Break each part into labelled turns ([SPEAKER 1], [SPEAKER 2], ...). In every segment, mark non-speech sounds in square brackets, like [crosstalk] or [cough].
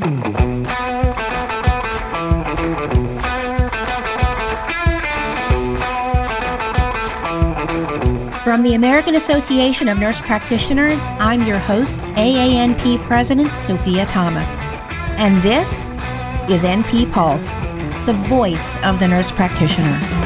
[SPEAKER 1] From the American Association of Nurse Practitioners, I'm your host, AANP President Sophia Thomas. And this is NP Pulse, the voice of the nurse practitioner.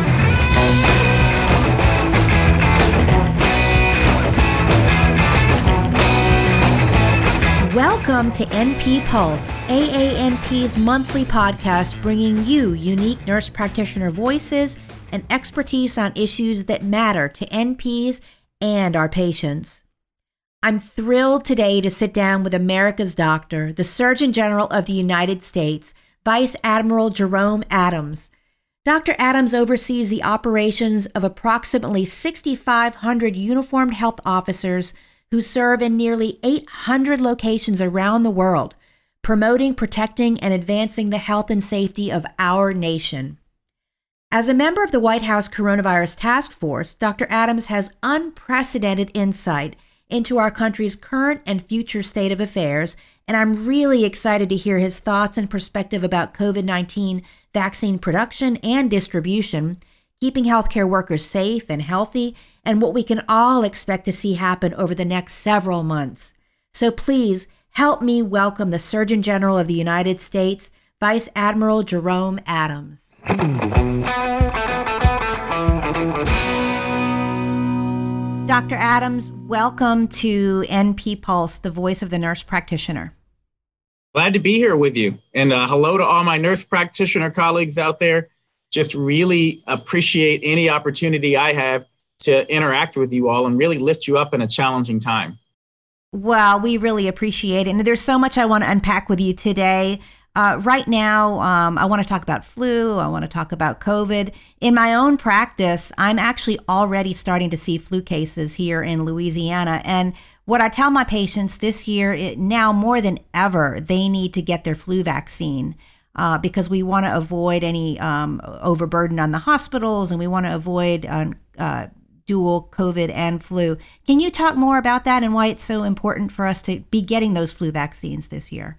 [SPEAKER 1] Welcome to NP Pulse, AANP's monthly podcast bringing you unique nurse practitioner voices and expertise on issues that matter to NPs and our patients. I'm thrilled today to sit down with America's doctor, the Surgeon General of the United States, Vice Admiral Jerome Adams. Dr. Adams oversees the operations of approximately 6,500 uniformed health officers who serve in nearly 800 locations around the world, promoting, protecting, and advancing the health and safety of our nation. As a member of the White House Coronavirus Task Force, Dr. Adams has unprecedented insight into our country's current and future state of affairs, and I'm really excited to hear his thoughts and perspective about COVID 19 vaccine production and distribution, keeping healthcare workers safe and healthy, and what we can all expect to see happen over the next several months. So please help me welcome the Surgeon General of the United States, Vice Admiral Jerome Adams. Dr. Adams, welcome to NP Pulse, the voice of the nurse practitioner.
[SPEAKER 2] Glad to be here with you. And uh, hello to all my nurse practitioner colleagues out there. Just really appreciate any opportunity I have to interact with you all and really lift you up in a challenging time.
[SPEAKER 1] Well, we really appreciate it. And there's so much I want to unpack with you today. Uh, right now, um, I want to talk about flu. I want to talk about COVID. In my own practice, I'm actually already starting to see flu cases here in Louisiana. And what I tell my patients this year, it, now more than ever, they need to get their flu vaccine. Uh, because we want to avoid any um, overburden on the hospitals and we want to avoid uh, uh, dual COVID and flu. Can you talk more about that and why it's so important for us to be getting those flu vaccines this year?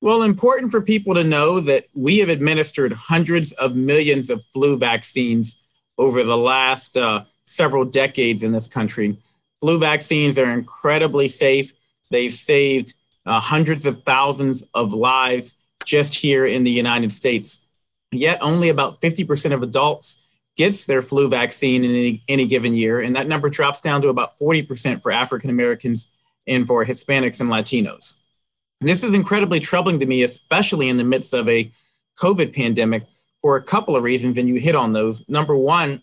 [SPEAKER 2] Well, important for people to know that we have administered hundreds of millions of flu vaccines over the last uh, several decades in this country. Flu vaccines are incredibly safe. They've saved uh, hundreds of thousands of lives just here in the United States. Yet, only about 50% of adults gets their flu vaccine in any, any given year, and that number drops down to about 40% for African Americans and for Hispanics and Latinos. This is incredibly troubling to me, especially in the midst of a COVID pandemic, for a couple of reasons, and you hit on those. Number one,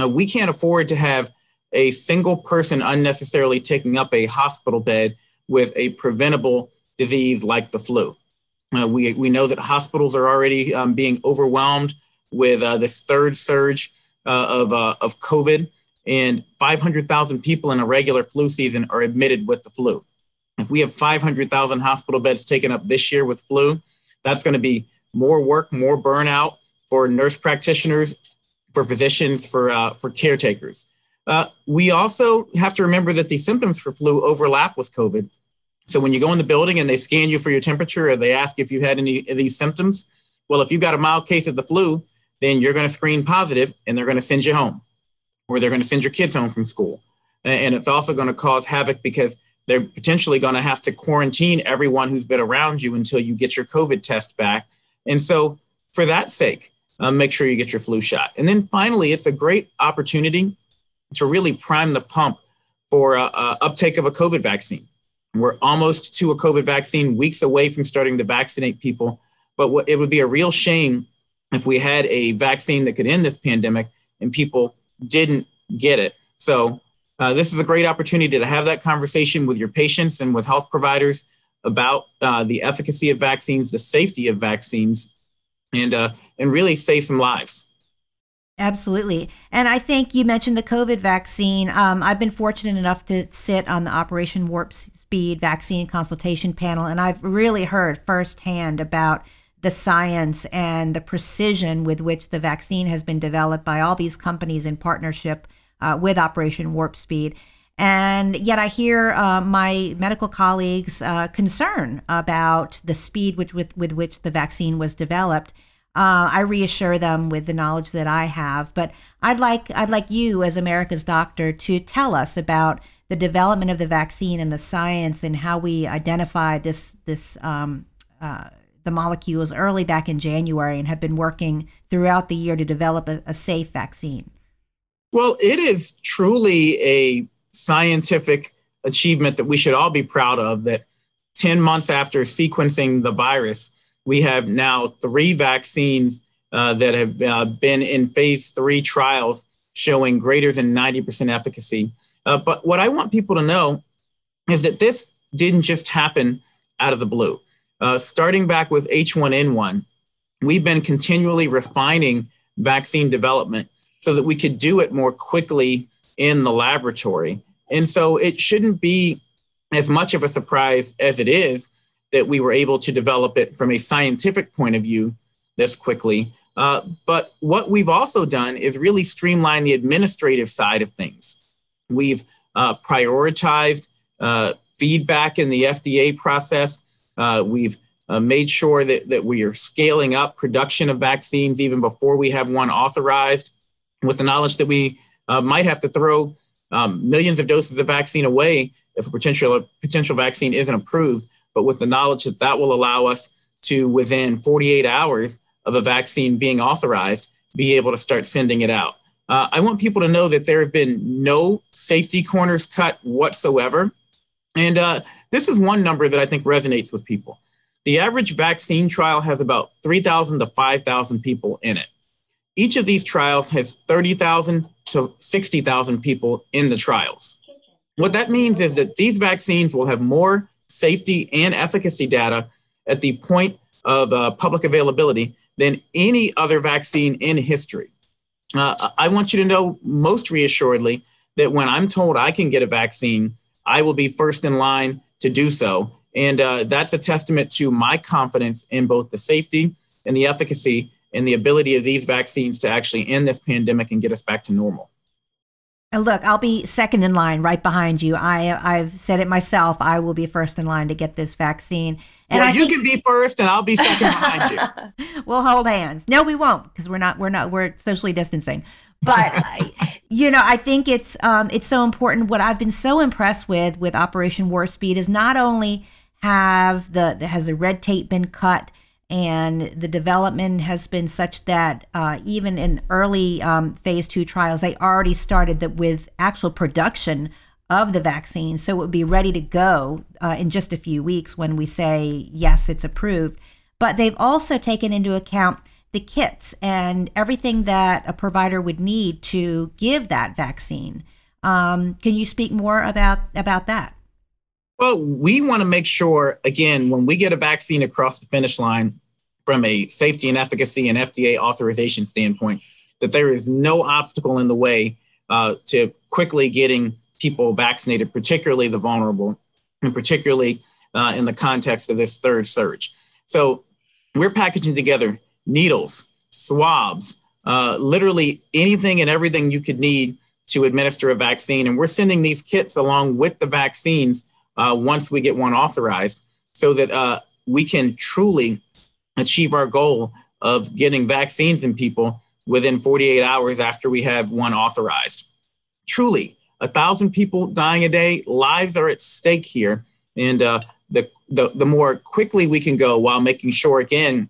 [SPEAKER 2] uh, we can't afford to have a single person unnecessarily taking up a hospital bed with a preventable disease like the flu. Uh, we, we know that hospitals are already um, being overwhelmed with uh, this third surge uh, of, uh, of COVID, and 500,000 people in a regular flu season are admitted with the flu. If we have 500,000 hospital beds taken up this year with flu, that's going to be more work, more burnout for nurse practitioners, for physicians, for, uh, for caretakers. Uh, we also have to remember that the symptoms for flu overlap with COVID. So when you go in the building and they scan you for your temperature or they ask if you had any of these symptoms, well, if you've got a mild case of the flu, then you're going to screen positive and they're going to send you home or they're going to send your kids home from school. And it's also going to cause havoc because they're potentially going to have to quarantine everyone who's been around you until you get your COVID test back. And so, for that sake, uh, make sure you get your flu shot. And then finally, it's a great opportunity to really prime the pump for uh, uh, uptake of a COVID vaccine. We're almost to a COVID vaccine, weeks away from starting to vaccinate people. But what, it would be a real shame if we had a vaccine that could end this pandemic and people didn't get it. So uh, this is a great opportunity to have that conversation with your patients and with health providers about uh, the efficacy of vaccines, the safety of vaccines, and uh, and really save some lives.
[SPEAKER 1] Absolutely. And I think you mentioned the COVID vaccine. Um, I've been fortunate enough to sit on the Operation Warp Speed vaccine consultation panel, and I've really heard firsthand about the science and the precision with which the vaccine has been developed by all these companies in partnership uh, with Operation Warp Speed. And yet, I hear uh, my medical colleagues' uh, concern about the speed with, with, with which the vaccine was developed. Uh, I reassure them with the knowledge that I have, but I'd like I'd like you, as America's doctor, to tell us about the development of the vaccine and the science and how we identified this this um, uh, the molecules early back in January and have been working throughout the year to develop a, a safe vaccine.
[SPEAKER 2] Well, it is truly a scientific achievement that we should all be proud of that 10 months after sequencing the virus, we have now three vaccines uh, that have uh, been in phase three trials showing greater than 90% efficacy. Uh, but what I want people to know is that this didn't just happen out of the blue. Uh, starting back with H1N1, we've been continually refining vaccine development so that we could do it more quickly in the laboratory. And so it shouldn't be as much of a surprise as it is that we were able to develop it from a scientific point of view this quickly. Uh, but what we've also done is really streamline the administrative side of things. We've uh, prioritized uh, feedback in the FDA process. Uh, we've uh, made sure that, that we are scaling up production of vaccines even before we have one authorized with the knowledge that we uh, might have to throw um, millions of doses of vaccine away if a potential a potential vaccine isn't approved, but with the knowledge that that will allow us to within 48 hours of a vaccine being authorized, be able to start sending it out. Uh, I want people to know that there have been no safety corners cut whatsoever. And uh, this is one number that I think resonates with people. The average vaccine trial has about 3,000 to 5,000 people in it. Each of these trials has 30,000 to 60,000 people in the trials. What that means is that these vaccines will have more safety and efficacy data at the point of uh, public availability than any other vaccine in history. Uh, I want you to know most reassuredly that when I'm told I can get a vaccine, I will be first in line to do so. And uh, that's a testament to my confidence in both the safety and the efficacy and the ability of these vaccines to actually end this pandemic and get us back to normal.
[SPEAKER 1] And Look, I'll be second in line right behind you. I I've said it myself. I will be first in line to get this vaccine.
[SPEAKER 2] And well, I you think, can be first, and I'll be second behind
[SPEAKER 1] you. [laughs] we'll hold hands. No, we won't, because we're not. We're not. We're socially distancing. But you know, I think it's um, it's so important. What I've been so impressed with with Operation Warp Speed is not only have the has the red tape been cut and the development has been such that uh, even in early um, phase two trials, they already started that with actual production of the vaccine, so it would be ready to go uh, in just a few weeks when we say yes, it's approved. But they've also taken into account the kits and everything that a provider would need to give that vaccine. Um, can you speak more about about that?
[SPEAKER 2] Well, we want to make sure, again, when we get a vaccine across the finish line from a safety and efficacy and FDA authorization standpoint, that there is no obstacle in the way uh, to quickly getting people vaccinated, particularly the vulnerable, and particularly uh, in the context of this third surge. So we're packaging together needles, swabs, uh, literally anything and everything you could need to administer a vaccine. And we're sending these kits along with the vaccines uh, once we get one authorized so that uh, we can truly achieve our goal of getting vaccines in people within 48 hours after we have one authorized. Truly, a thousand people dying a day, lives are at stake here. And uh, the, the, the more quickly we can go while making sure, again,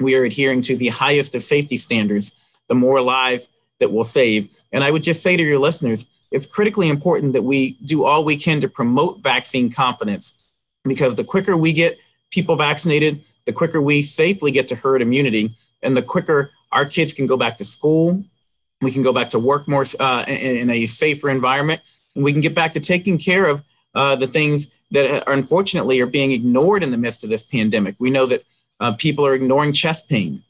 [SPEAKER 2] we are adhering to the highest of safety standards, the more lives that we'll save. And I would just say to your listeners, it's critically important that we do all we can to promote vaccine confidence because the quicker we get people vaccinated, the quicker we safely get to herd immunity and the quicker our kids can go back to school, we can go back to work more uh, in, a safer environment, and we can get back to taking care of uh, the things that are unfortunately are being ignored in the midst of this pandemic. We know that uh, people are ignoring chest pain,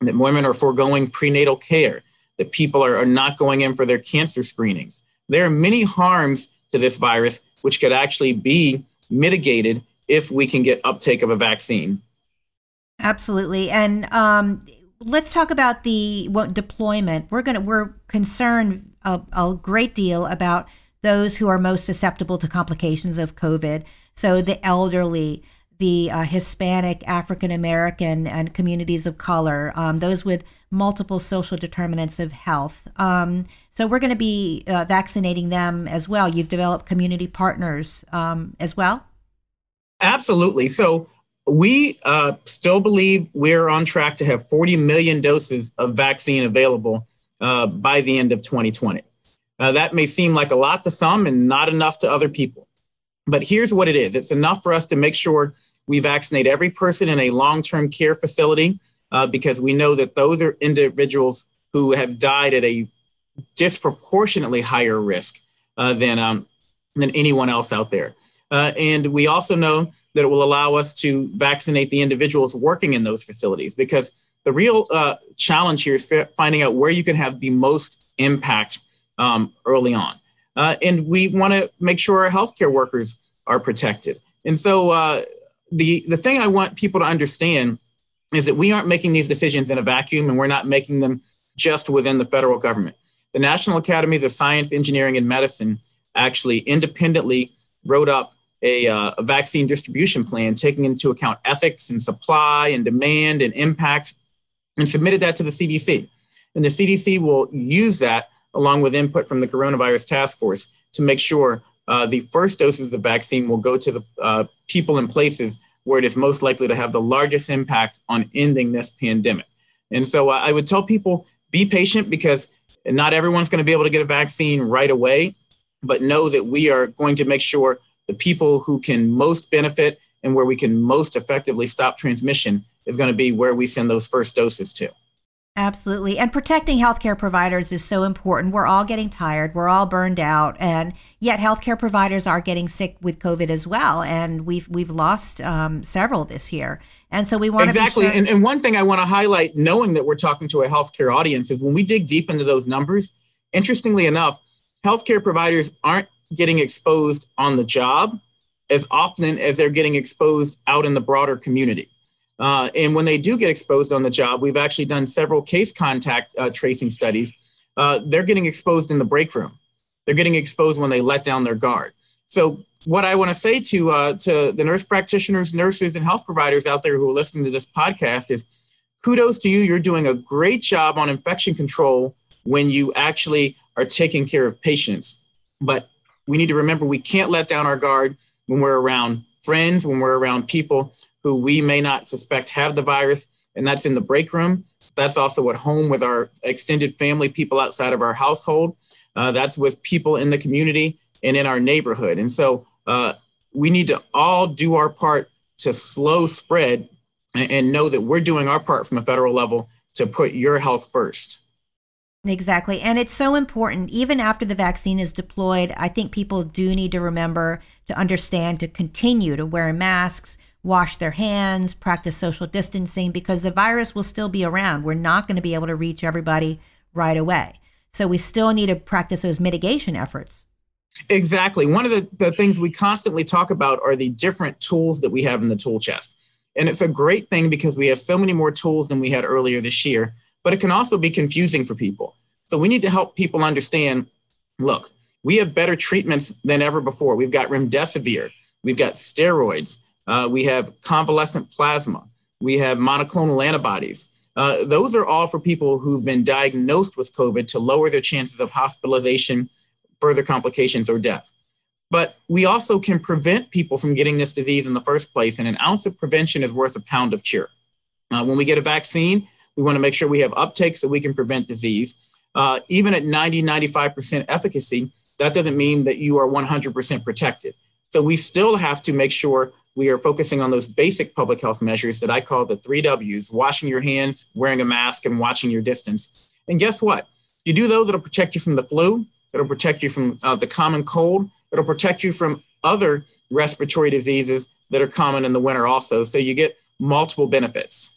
[SPEAKER 2] that women are foregoing prenatal care, that people are, are not going in for their cancer screenings, there are many harms to this virus which could actually be mitigated if we can get uptake of a vaccine.
[SPEAKER 1] Absolutely. And um, let's talk about the what, deployment. We're going to we're concerned a, a great deal about those who are most susceptible to complications of COVID. So the elderly, the uh, Hispanic, African American, and communities of color, um, those with multiple social determinants of health. Um, so we're going to be uh, vaccinating them as well. You've developed community partners um, as well?
[SPEAKER 2] Absolutely. So we uh, still believe we're on track to have 40 million doses of vaccine available uh, by the end of 2020. Uh, that may seem like a lot to some and not enough to other people. But here's what it is it's enough for us to make sure we vaccinate every person in a long term care facility uh, because we know that those are individuals who have died at a disproportionately higher risk uh, than, um, than anyone else out there. Uh, and we also know that it will allow us to vaccinate the individuals working in those facilities because the real uh, challenge here is finding out where you can have the most impact um, early on. Uh, and we want to make sure our healthcare workers are protected. And so uh, the, the thing I want people to understand is that we aren't making these decisions in a vacuum and we're not making them just within the federal government. The National Academies of Science, Engineering, and Medicine actually independently wrote up a, uh, a vaccine distribution plan taking into account ethics and supply and demand and impact and submitted that to the CDC. And the CDC will use that along with input from the coronavirus task force to make sure uh, the first doses of the vaccine will go to the uh, people and places where it is most likely to have the largest impact on ending this pandemic. And so uh, I would tell people be patient because not everyone's going to be able to get a vaccine right away, but know that we are going to make sure the people who can most benefit and where we can most effectively stop transmission is going to be where we send those first doses to.
[SPEAKER 1] Absolutely. And protecting healthcare providers is so important. We're all getting tired, we're all burned out, and yet healthcare providers are getting sick with COVID as well. And we've we've lost um, several this year. And so we want
[SPEAKER 2] exactly.
[SPEAKER 1] Sure-
[SPEAKER 2] and, and one thing I want to highlight, knowing that we're talking to a healthcare audience, is when we dig deep into those numbers. Interestingly enough, healthcare providers aren't getting exposed on the job as often as they're getting exposed out in the broader community. Uh, and when they do get exposed on the job, we've actually done several case contact uh, tracing studies. Uh, they're getting exposed in the break room. They're getting exposed when they let down their guard. So, what I want to say to uh, to the nurse practitioners, nurses, and health providers out there who are listening to this podcast is, kudos to you. You're doing a great job on infection control when you actually are taking care of patients. But we need to remember we can't let down our guard when we're around friends, when we're around people who we may not suspect have the virus, and that's in the break room. That's also at home with our extended family, people outside of our household. Uh, that's with people in the community and in our neighborhood. And so uh, we need to all do our part to slow spread and, and know that we're doing our part from a federal level to put your health first.
[SPEAKER 1] Exactly. And it's so important, even after the vaccine is deployed, I think people do need to remember to understand to continue to wear masks, wash their hands, practice social distancing, because the virus will still be around. We're not going to be able to reach everybody right away. So we still need to practice those mitigation efforts.
[SPEAKER 2] Exactly. One of the, the things we constantly talk about are the different tools that we have in the tool chest. And it's a great thing because we have so many more tools than we had earlier this year, but it can also be confusing for people. So we need to help people understand look, we have better treatments than ever before. We've got remdesivir, we've got steroids, uh, we have convalescent plasma. We have monoclonal antibodies. Uh, those are all for people who've been diagnosed with COVID to lower their chances of hospitalization, further complications, or death. But we also can prevent people from getting this disease in the first place. And an ounce of prevention is worth a pound of cure. Uh, when we get a vaccine, we want to make sure we have uptake so we can prevent disease. Uh, even at 90, 95% efficacy, that doesn't mean that you are 100% protected. So we still have to make sure we are focusing on those basic public health measures that I call the three W's washing your hands, wearing a mask, and watching your distance. And guess what? You do those, it'll protect you from the flu, it'll protect you from uh, the common cold, it'll protect you from other respiratory diseases that are common in the winter also. So you get multiple benefits.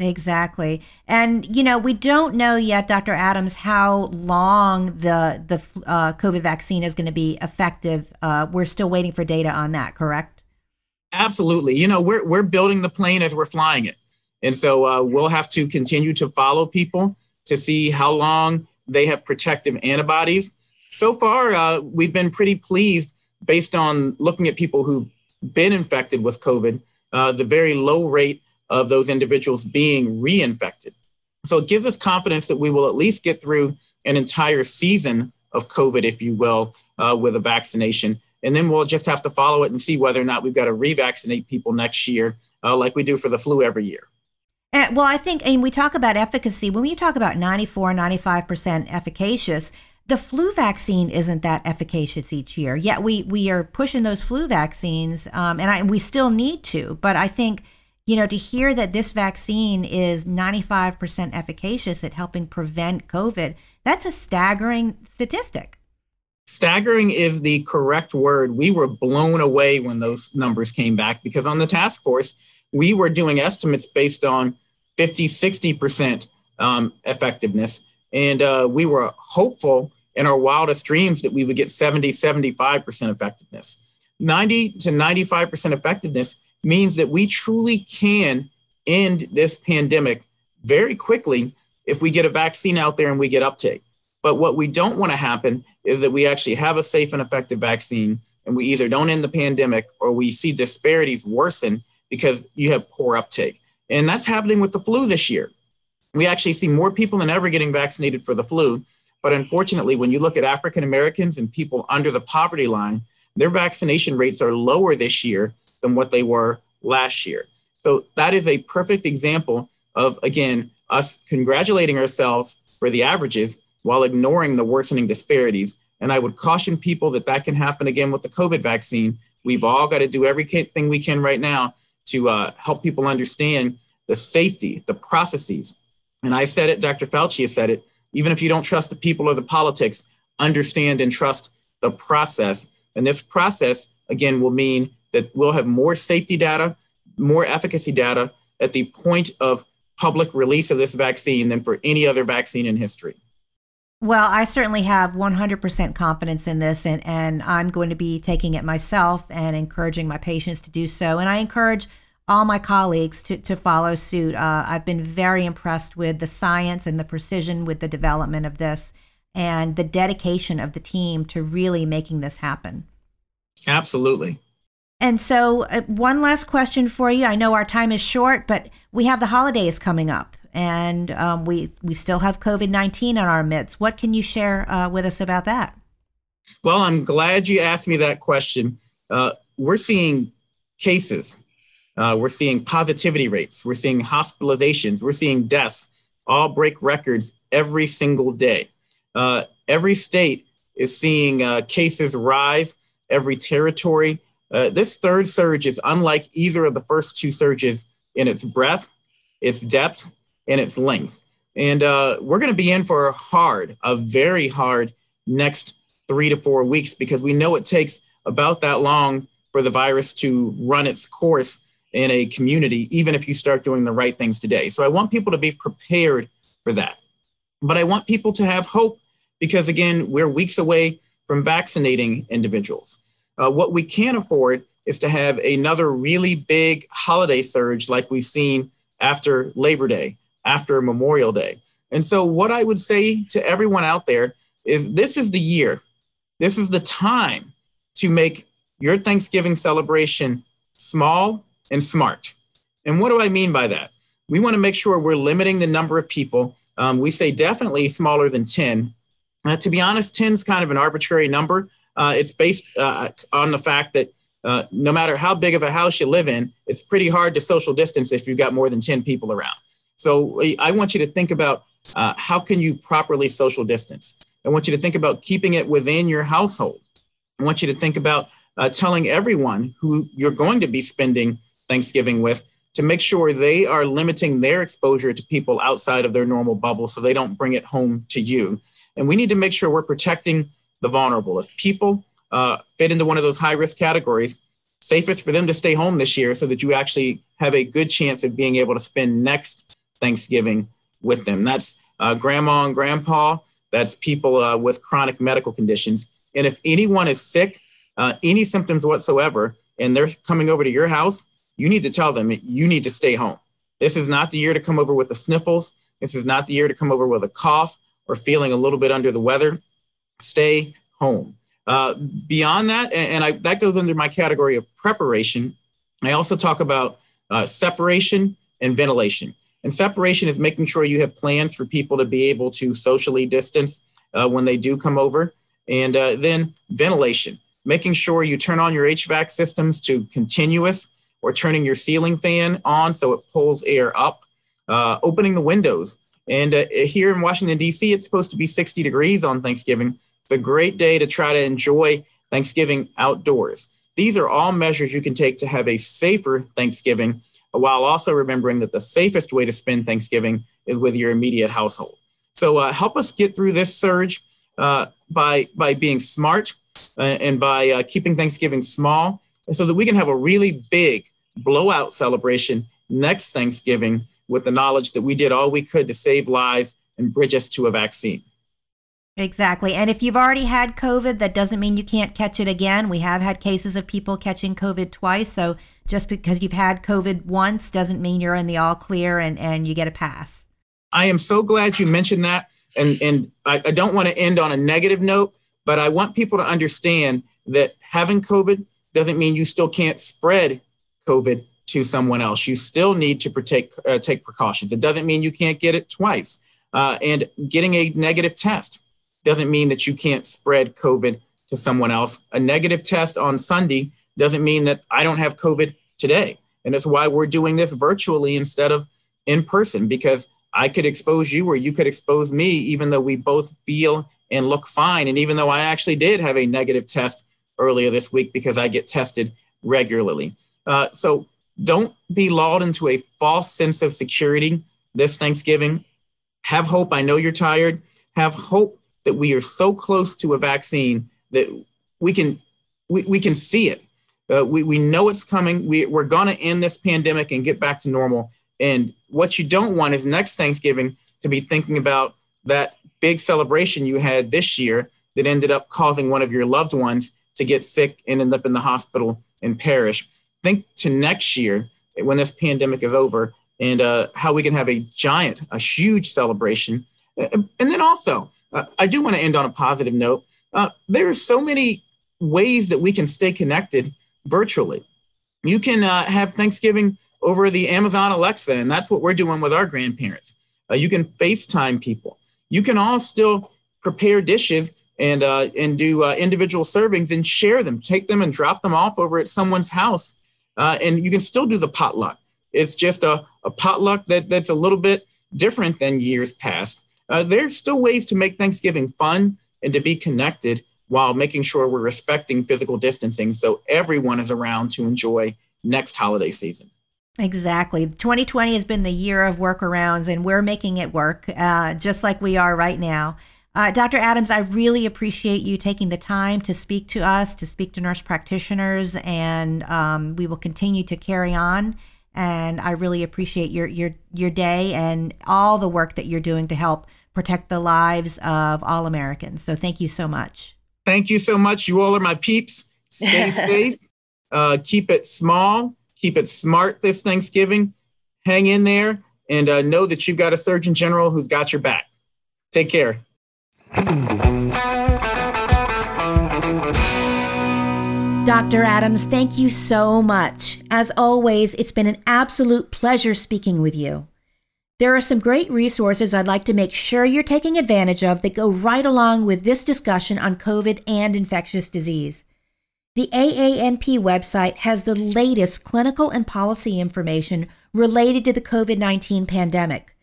[SPEAKER 1] Exactly. And, you know, we don't know yet, Dr. Adams, how long the, the uh, COVID vaccine is going to be effective. Uh, we're still waiting for data on that, correct?
[SPEAKER 2] Absolutely. You know, we're we're building the plane as we're flying it, and so uh, we'll have to continue to follow people to see how long they have protective antibodies. so far, uh, we've been pretty pleased based on looking at people who've been infected with COVID, uh, the very low rate of those individuals being reinfected. So it gives us confidence that we will at least get through an entire season of COVID, if you will, uh, with a vaccination. And then we'll just have to follow it and see whether or not we've got to revaccinate people next year, uh, like we do for the flu every year.
[SPEAKER 1] And, well, I think, and we talk about efficacy, when we talk about 94, 95% efficacious, the flu vaccine isn't that efficacious each year. Yet we we are pushing those flu vaccines, um, and I, we still need to. But I think you know to hear that this vaccine is 95% efficacious at helping prevent COVID, that's a staggering statistic.
[SPEAKER 2] Staggering is the correct word. We were blown away when those numbers came back because on the task force, we were doing estimates based on 50, 60% um, effectiveness. And uh, we were hopeful in our wildest dreams that we would get 70, 75% effectiveness. 90 to 95% effectiveness means that we truly can end this pandemic very quickly if we get a vaccine out there and we get uptake. But what we don't want to happen is that we actually have a safe and effective vaccine and we either don't end the pandemic or we see disparities worsen because you have poor uptake. And that's happening with the flu this year. We actually see more people than ever getting vaccinated for the flu. But unfortunately, when you look at African Americans and people under the poverty line, their vaccination rates are lower this year than what they were last year. So that is a perfect example of, again, us congratulating ourselves for the averages while ignoring the worsening disparities. And I would caution people that that can happen again with the COVID vaccine. We've all got to do everything we can right now to uh, help people understand the safety, the processes. And I've said it, Dr. Fauci has said it, even if you don't trust the people or the politics, understand and trust the process. And this process, again, will mean that we'll have more safety data, more efficacy data at the point of public release of this vaccine than for any other vaccine in history.
[SPEAKER 1] Well, I certainly have 100% confidence in this, and, and I'm going to be taking it myself and encouraging my patients to do so. And I encourage all my colleagues to, to follow suit. Uh, I've been very impressed with the science and the precision with the development of this and the dedication of the team to really making this happen.
[SPEAKER 2] Absolutely.
[SPEAKER 1] And so, uh, one last question for you. I know our time is short, but we have the holidays coming up, and um, we we still have COVID nineteen in our midst. What can you share uh, with us about that?
[SPEAKER 2] Well, I'm glad you asked me that question. Uh, we're seeing cases uh, we're seeing positivity rates, we're seeing hospitalizations, we're seeing deaths all break records every single day. Uh, every state is seeing uh, cases rise, every territory. Uh, this third surge is unlike either of the first two surges in its breadth, its depth, and its length. And uh, we're going to be in for a hard, a very hard next three to four weeks because we know it takes about that long for the virus to run its course in a community, even if you start doing the right things today. So I want people to be prepared for that. But I want people to have hope because, again, we're weeks away from vaccinating individuals. Uh, what we can't afford is to have another really big holiday surge like we've seen after Labor Day, after Memorial Day. And so, what I would say to everyone out there is this is the year, this is the time to make your Thanksgiving celebration small and smart. And what do I mean by that? We want to make sure we're limiting the number of people. Um, we say definitely smaller than 10. Uh, to be honest, 10 is kind of an arbitrary number. Uh, it's based uh, on the fact that uh, no matter how big of a house you live in, it's pretty hard to social distance if you've got more than 10 people around. So I want you to think about uh, how can you properly social distance. I want you to think about keeping it within your household. I want you to think about uh, telling everyone who you're going to be spending Thanksgiving with to make sure they are limiting their exposure to people outside of their normal bubble so they don't bring it home to you. And we need to make sure we're protecting the vulnerable. If people uh, fit into one of those high risk categories, safest for them to stay home this year so that you actually have a good chance of being able to spend next Thanksgiving with them. That's uh, grandma and grandpa, that's people uh, with chronic medical conditions. And if anyone is sick, uh, any symptoms whatsoever, and they're coming over to your house, you need to tell them you need to stay home. This is not the year to come over with the sniffles. This is not the year to come over with a cough or feeling a little bit under the weather. Stay home. Uh, beyond that, and, I, that goes under my category of preparation, I also talk about uh, separation and ventilation. And separation is making sure you have plans for people to be able to socially distance uh, when they do come over. And uh, then ventilation, making sure you turn on your HVAC systems to continuous or turning your ceiling fan on so it pulls air up, uh, opening the windows. And uh, here in Washington, D.C., it's supposed to be 60 degrees on Thanksgiving. It's a great day to try to enjoy Thanksgiving outdoors. These are all measures you can take to have a safer Thanksgiving while also remembering that the safest way to spend Thanksgiving is with your immediate household. So uh, help us get through this surge uh, by, by being smart uh, and by uh, keeping Thanksgiving small so that we can have a really big blowout celebration next Thanksgiving with the knowledge that we did all we could to save lives and bridge us to a vaccine.
[SPEAKER 1] Exactly. And if you've already had COVID, that doesn't mean you can't catch it again. We have had cases of people catching COVID twice. So just because you've had COVID once doesn't mean you're in the all clear and, and you get a pass.
[SPEAKER 2] I am so glad you mentioned that. And, and I, I don't want to end on a negative note, but I want people to understand that having COVID doesn't mean you still can't spread COVID to someone else. You still need to protect, uh, take precautions. It doesn't mean you can't get it twice. Uh, and getting a negative test doesn't mean that you can't spread COVID to someone else. A negative test on Sunday doesn't mean that I don't have COVID today. And that's why we're doing this virtually instead of in person, because I could expose you or you could expose me, even though we both feel and look fine. And even though I actually did have a negative test earlier this week because I get tested regularly. Uh, so don't be lulled into a false sense of security this Thanksgiving. Have hope. I know you're tired. Have hope that we are so close to a vaccine that we can we, we can see it. Uh, we, we know it's coming. We, we're going to end this pandemic and get back to normal. And what you don't want is next Thanksgiving to be thinking about that big celebration you had this year that ended up causing one of your loved ones to get sick and end up in the hospital and perish. Think to next year when this pandemic is over and uh, how we can have a giant, a huge celebration. And then also, uh, I do want to end on a positive note. Uh, there are so many ways that we can stay connected virtually. You can uh, have Thanksgiving over the Amazon Alexa, and that's what we're doing with our grandparents. Uh, you can FaceTime people. You can all still prepare dishes and uh, and do uh, individual servings and share them. Take them and drop them off over at someone's house, and you can still do the potluck. It's just a, a potluck that, that's a little bit different than years past uh, there's still ways to make Thanksgiving fun and to be connected while making sure we're respecting physical distancing so everyone is around to enjoy next holiday season.
[SPEAKER 1] Exactly. 2020 has been the year of workarounds, and we're making it work uh, just like we are right now. Uh, Dr. Adams, I really appreciate you taking the time to speak to us, to speak to nurse practitioners, and um, we will continue to carry on. And I really appreciate your your your day and all the work that you're doing to help protect the lives of all Americans. So thank you so much.
[SPEAKER 2] Thank you so much. You all are my peeps. Stay [laughs] safe. Uh, keep it small. Keep it smart this Thanksgiving. Hang in there and uh, know that you've got a Surgeon General who's got your back. Take care.
[SPEAKER 1] Dr. Adams, thank you so much. As always, it's been an absolute pleasure speaking with you. There are some great resources I'd like to make sure you're taking advantage of that go right along with this discussion on COVID and infectious disease. The AANP website has the latest clinical and policy information related to the COVID 19 pandemic.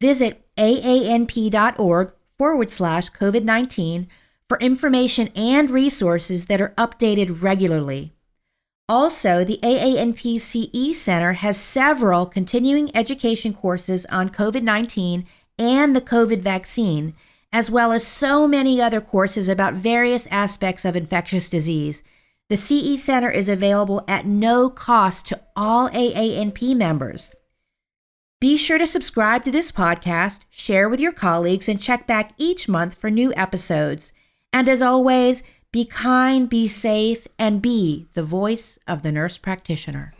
[SPEAKER 1] Visit aanp.org forward slash COVID 19 for information and resources that are updated regularly. Also, the AANP CE Center has several continuing education courses on COVID 19 and the COVID vaccine, as well as so many other courses about various aspects of infectious disease. The CE Center is available at no cost to all AANP members. Be sure to subscribe to this podcast, share with your colleagues, and check back each month for new episodes. And as always, be kind, be safe, and be the voice of the nurse practitioner.